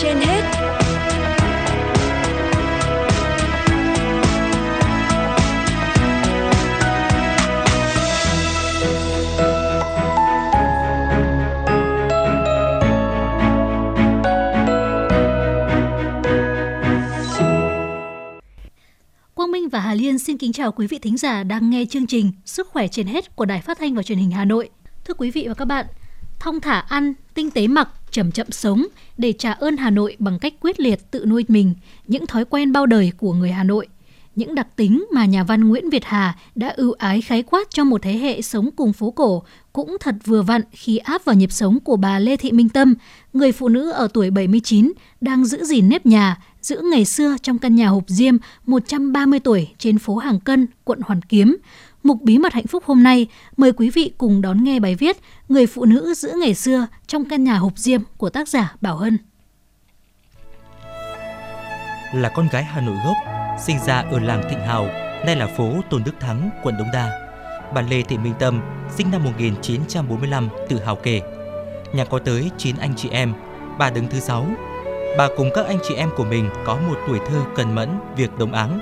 trên hết Quang Minh và Hà Liên xin kính chào quý vị thính giả đang nghe chương trình Sức khỏe trên hết của Đài Phát thanh và Truyền hình Hà Nội. Thưa quý vị và các bạn, thong thả ăn, tinh tế mặc, chậm chậm sống để trả ơn Hà Nội bằng cách quyết liệt tự nuôi mình, những thói quen bao đời của người Hà Nội. Những đặc tính mà nhà văn Nguyễn Việt Hà đã ưu ái khái quát cho một thế hệ sống cùng phố cổ cũng thật vừa vặn khi áp vào nhịp sống của bà Lê Thị Minh Tâm, người phụ nữ ở tuổi 79 đang giữ gìn nếp nhà, giữ ngày xưa trong căn nhà hộp diêm 130 tuổi trên phố Hàng Cân, quận Hoàn Kiếm. Mục Bí mật hạnh phúc hôm nay, mời quý vị cùng đón nghe bài viết Người phụ nữ giữ ngày xưa trong căn nhà hộp diêm của tác giả Bảo Hân. Là con gái Hà Nội gốc, sinh ra ở làng Thịnh Hào, nay là phố Tôn Đức Thắng, quận Đống Đa. Bà Lê Thị Minh Tâm sinh năm 1945 từ Hào kể. Nhà có tới 9 anh chị em, bà đứng thứ 6. Bà cùng các anh chị em của mình có một tuổi thơ cần mẫn, việc đồng áng,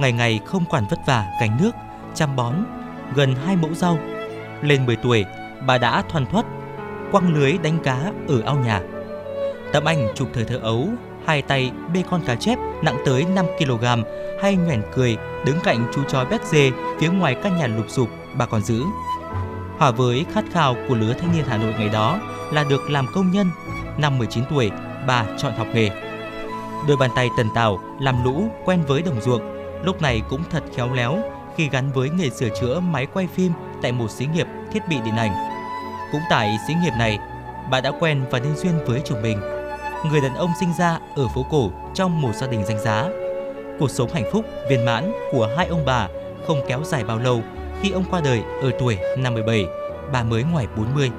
ngày ngày không quản vất vả gánh nước, chăm bón, gần hai mẫu rau. Lên 10 tuổi, bà đã thoăn thoắt, quăng lưới đánh cá ở ao nhà. Tấm ảnh chụp thời thơ ấu, hai tay bê con cá chép nặng tới 5 kg hay nhoẻn cười đứng cạnh chú chó béc dê phía ngoài căn nhà lụp sụp bà còn giữ. Hòa với khát khao của lứa thanh niên Hà Nội ngày đó là được làm công nhân. Năm 19 tuổi, bà chọn học nghề. Đôi bàn tay tần tảo làm lũ quen với đồng ruộng, lúc này cũng thật khéo léo khi gắn với nghề sửa chữa máy quay phim tại một xí nghiệp thiết bị điện ảnh. Cũng tại xí nghiệp này, bà đã quen và nên duyên với chồng mình. Người đàn ông sinh ra ở phố cổ trong một gia đình danh giá. Cuộc sống hạnh phúc, viên mãn của hai ông bà không kéo dài bao lâu khi ông qua đời ở tuổi 57, bà mới ngoài 40.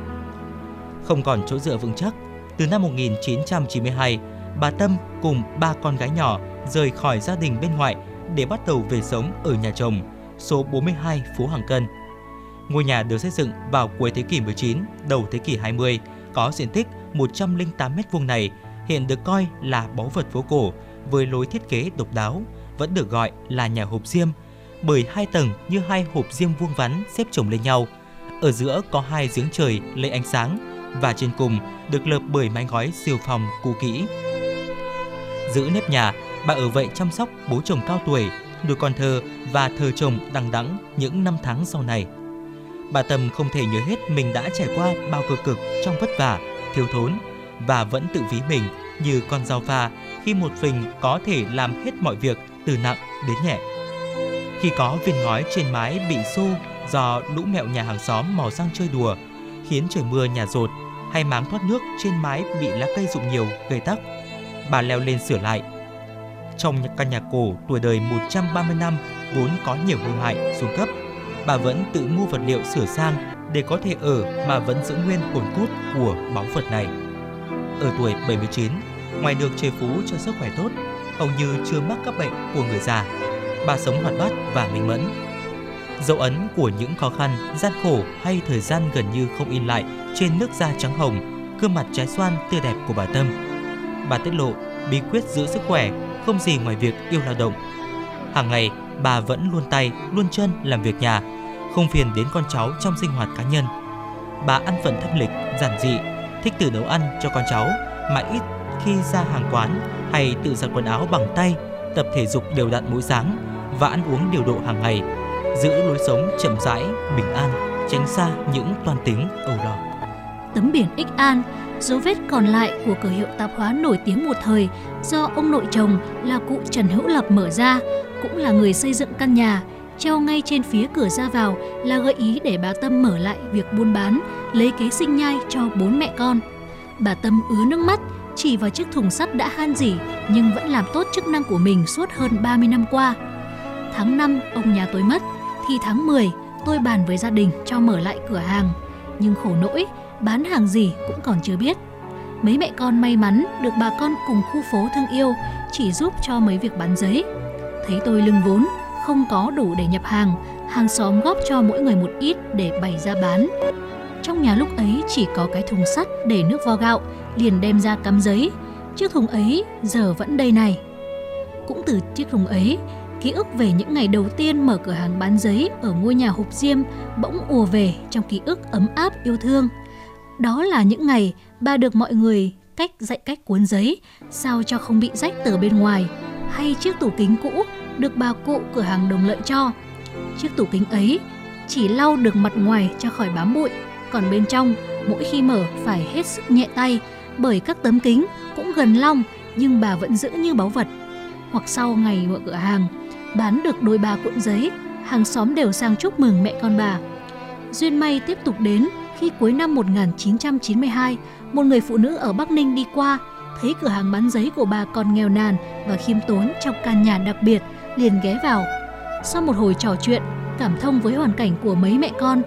Không còn chỗ dựa vững chắc, từ năm 1992, bà Tâm cùng ba con gái nhỏ rời khỏi gia đình bên ngoại để bắt đầu về sống ở nhà chồng, số 42 phố Hàng Cân. Ngôi nhà được xây dựng vào cuối thế kỷ 19, đầu thế kỷ 20, có diện tích 108 m2 này hiện được coi là báu vật phố cổ với lối thiết kế độc đáo, vẫn được gọi là nhà hộp diêm bởi hai tầng như hai hộp diêm vuông vắn xếp chồng lên nhau. Ở giữa có hai giếng trời lấy ánh sáng và trên cùng được lợp bởi mái ngói siêu phòng cũ kỹ. Giữ nếp nhà, bà ở vậy chăm sóc bố chồng cao tuổi, nuôi con thơ và thờ chồng đằng đẵng những năm tháng sau này. Bà Tâm không thể nhớ hết mình đã trải qua bao cơ cực trong vất vả, thiếu thốn và vẫn tự ví mình như con dao pha khi một mình có thể làm hết mọi việc từ nặng đến nhẹ. Khi có viên ngói trên mái bị xô do lũ mẹo nhà hàng xóm mò sang chơi đùa, khiến trời mưa nhà rột hay máng thoát nước trên mái bị lá cây rụng nhiều gây tắc, bà leo lên sửa lại. Trong căn nhà cổ tuổi đời 130 năm vốn có nhiều hư hại, xuống cấp, bà vẫn tự mua vật liệu sửa sang để có thể ở mà vẫn giữ nguyên hồn cốt của báu vật này. Ở tuổi 79, ngoài được trời phú cho sức khỏe tốt, hầu như chưa mắc các bệnh của người già. Bà sống hoạt bát và minh mẫn. Dấu ấn của những khó khăn, gian khổ hay thời gian gần như không in lại trên nước da trắng hồng, gương mặt trái xoan tươi đẹp của bà Tâm. Bà tiết lộ bí quyết giữ sức khỏe không gì ngoài việc yêu lao động. Hàng ngày, bà vẫn luôn tay, luôn chân làm việc nhà, không phiền đến con cháu trong sinh hoạt cá nhân. Bà ăn phận thanh lịch, giản dị, thích tự nấu ăn cho con cháu mà ít khi ra hàng quán hay tự giặt quần áo bằng tay, tập thể dục đều đặn mỗi sáng và ăn uống điều độ hàng ngày, giữ lối sống chậm rãi, bình an, tránh xa những toan tính âu lo. Tấm biển X An, dấu vết còn lại của cửa hiệu tạp hóa nổi tiếng một thời do ông nội chồng là cụ Trần Hữu Lập mở ra, cũng là người xây dựng căn nhà, treo ngay trên phía cửa ra vào là gợi ý để bà Tâm mở lại việc buôn bán, lấy kế sinh nhai cho bốn mẹ con. Bà Tâm ứa nước mắt, chỉ vào chiếc thùng sắt đã han dỉ nhưng vẫn làm tốt chức năng của mình suốt hơn 30 năm qua. Tháng 5 ông nhà tôi mất, thì tháng 10 tôi bàn với gia đình cho mở lại cửa hàng. Nhưng khổ nỗi, bán hàng gì cũng còn chưa biết. Mấy mẹ con may mắn được bà con cùng khu phố thương yêu chỉ giúp cho mấy việc bán giấy. Thấy tôi lưng vốn, không có đủ để nhập hàng, hàng xóm góp cho mỗi người một ít để bày ra bán. Trong nhà lúc ấy chỉ có cái thùng sắt để nước vo gạo, liền đem ra cắm giấy. chiếc thùng ấy giờ vẫn đây này. Cũng từ chiếc thùng ấy, ký ức về những ngày đầu tiên mở cửa hàng bán giấy ở ngôi nhà hộp diêm bỗng ùa về trong ký ức ấm áp yêu thương. Đó là những ngày bà được mọi người cách dạy cách cuốn giấy sao cho không bị rách từ bên ngoài hay chiếc tủ kính cũ được bà cụ cửa hàng đồng lợi cho. Chiếc tủ kính ấy chỉ lau được mặt ngoài cho khỏi bám bụi, còn bên trong mỗi khi mở phải hết sức nhẹ tay bởi các tấm kính cũng gần long nhưng bà vẫn giữ như báu vật. Hoặc sau ngày mở cửa hàng, bán được đôi ba cuộn giấy, hàng xóm đều sang chúc mừng mẹ con bà. Duyên may tiếp tục đến khi cuối năm 1992, một người phụ nữ ở Bắc Ninh đi qua, thấy cửa hàng bán giấy của bà còn nghèo nàn và khiêm tốn trong căn nhà đặc biệt, liền ghé vào. Sau một hồi trò chuyện, cảm thông với hoàn cảnh của mấy mẹ con,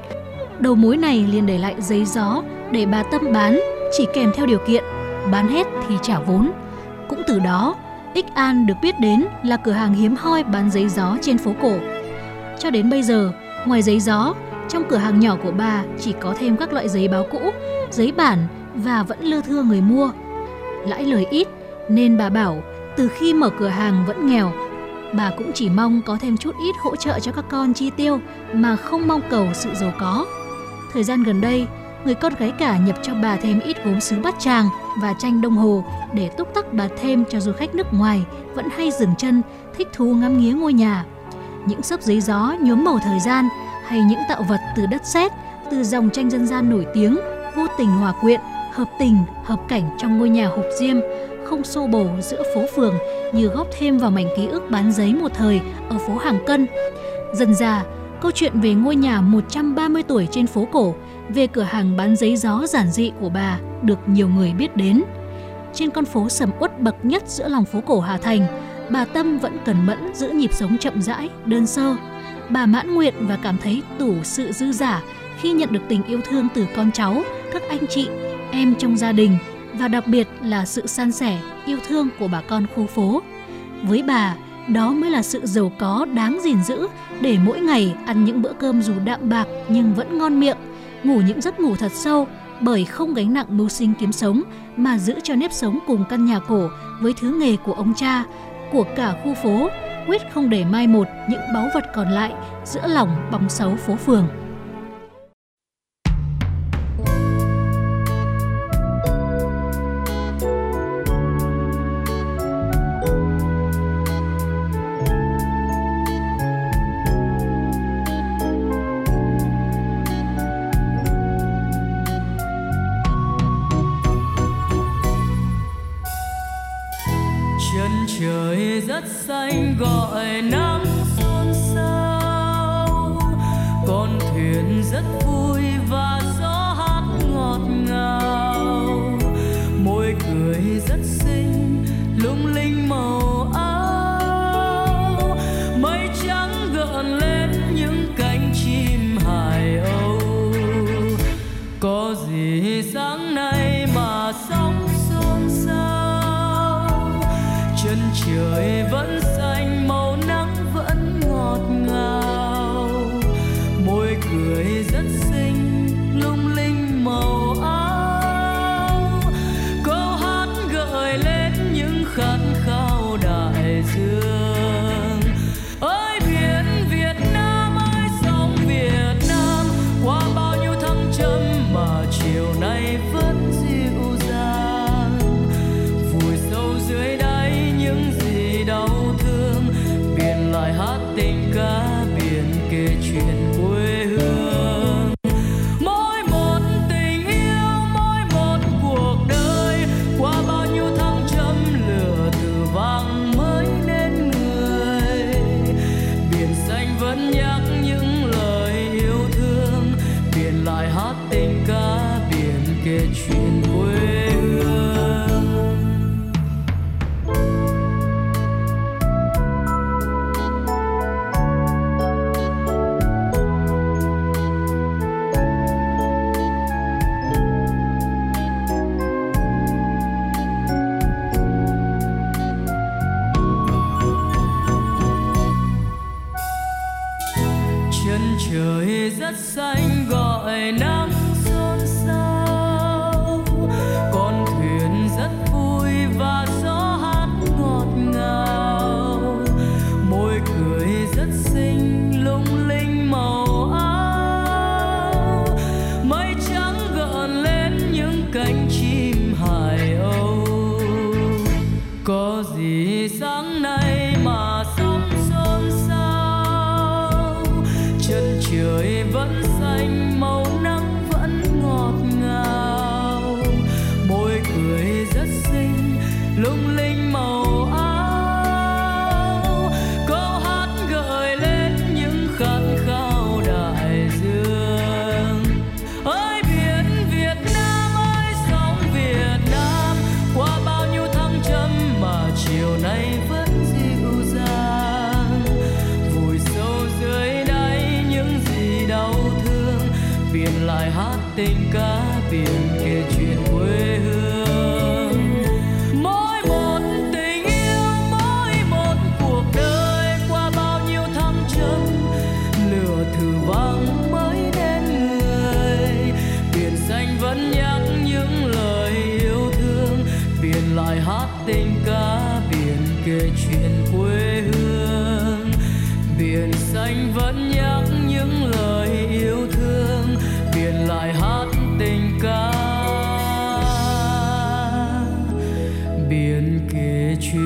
đầu mối này liền để lại giấy gió để bà Tâm bán, chỉ kèm theo điều kiện bán hết thì trả vốn. Cũng từ đó, Ích An được biết đến là cửa hàng hiếm hoi bán giấy gió trên phố cổ. Cho đến bây giờ, ngoài giấy gió, trong cửa hàng nhỏ của bà chỉ có thêm các loại giấy báo cũ, giấy bản và vẫn lưa thưa người mua. Lãi lời ít nên bà bảo từ khi mở cửa hàng vẫn nghèo. Bà cũng chỉ mong có thêm chút ít hỗ trợ cho các con chi tiêu mà không mong cầu sự giàu có. Thời gian gần đây, người con gái cả nhập cho bà thêm ít gốm sứ bát tràng và tranh đồng hồ để túc tắc bà thêm cho du khách nước ngoài vẫn hay dừng chân, thích thú ngắm nghía ngôi nhà. Những sấp giấy gió nhuốm màu thời gian hay những tạo vật từ đất sét, từ dòng tranh dân gian nổi tiếng, vô tình hòa quyện, hợp tình, hợp cảnh trong ngôi nhà hộp diêm, không xô bồ giữa phố phường như góp thêm vào mảnh ký ức bán giấy một thời ở phố Hàng Cân. Dần già, câu chuyện về ngôi nhà 130 tuổi trên phố cổ, về cửa hàng bán giấy gió giản dị của bà được nhiều người biết đến. Trên con phố sầm uất bậc nhất giữa lòng phố cổ Hà Thành, bà Tâm vẫn cần mẫn giữ nhịp sống chậm rãi, đơn sơ. Bà mãn nguyện và cảm thấy đủ sự dư giả khi nhận được tình yêu thương từ con cháu, các anh chị, em trong gia đình và đặc biệt là sự san sẻ, yêu thương của bà con khu phố. Với bà, đó mới là sự giàu có đáng gìn giữ để mỗi ngày ăn những bữa cơm dù đạm bạc nhưng vẫn ngon miệng, ngủ những giấc ngủ thật sâu bởi không gánh nặng mưu sinh kiếm sống mà giữ cho nếp sống cùng căn nhà cổ với thứ nghề của ông cha, của cả khu phố, quyết không để mai một những báu vật còn lại giữa lòng bóng xấu phố phường. Rất vui và gió hát ngọt ngào. chân trời vẫn xanh màu nắng vẫn ngọt ngào. trời vẫn xanh mong tình cá biển kể 人给却。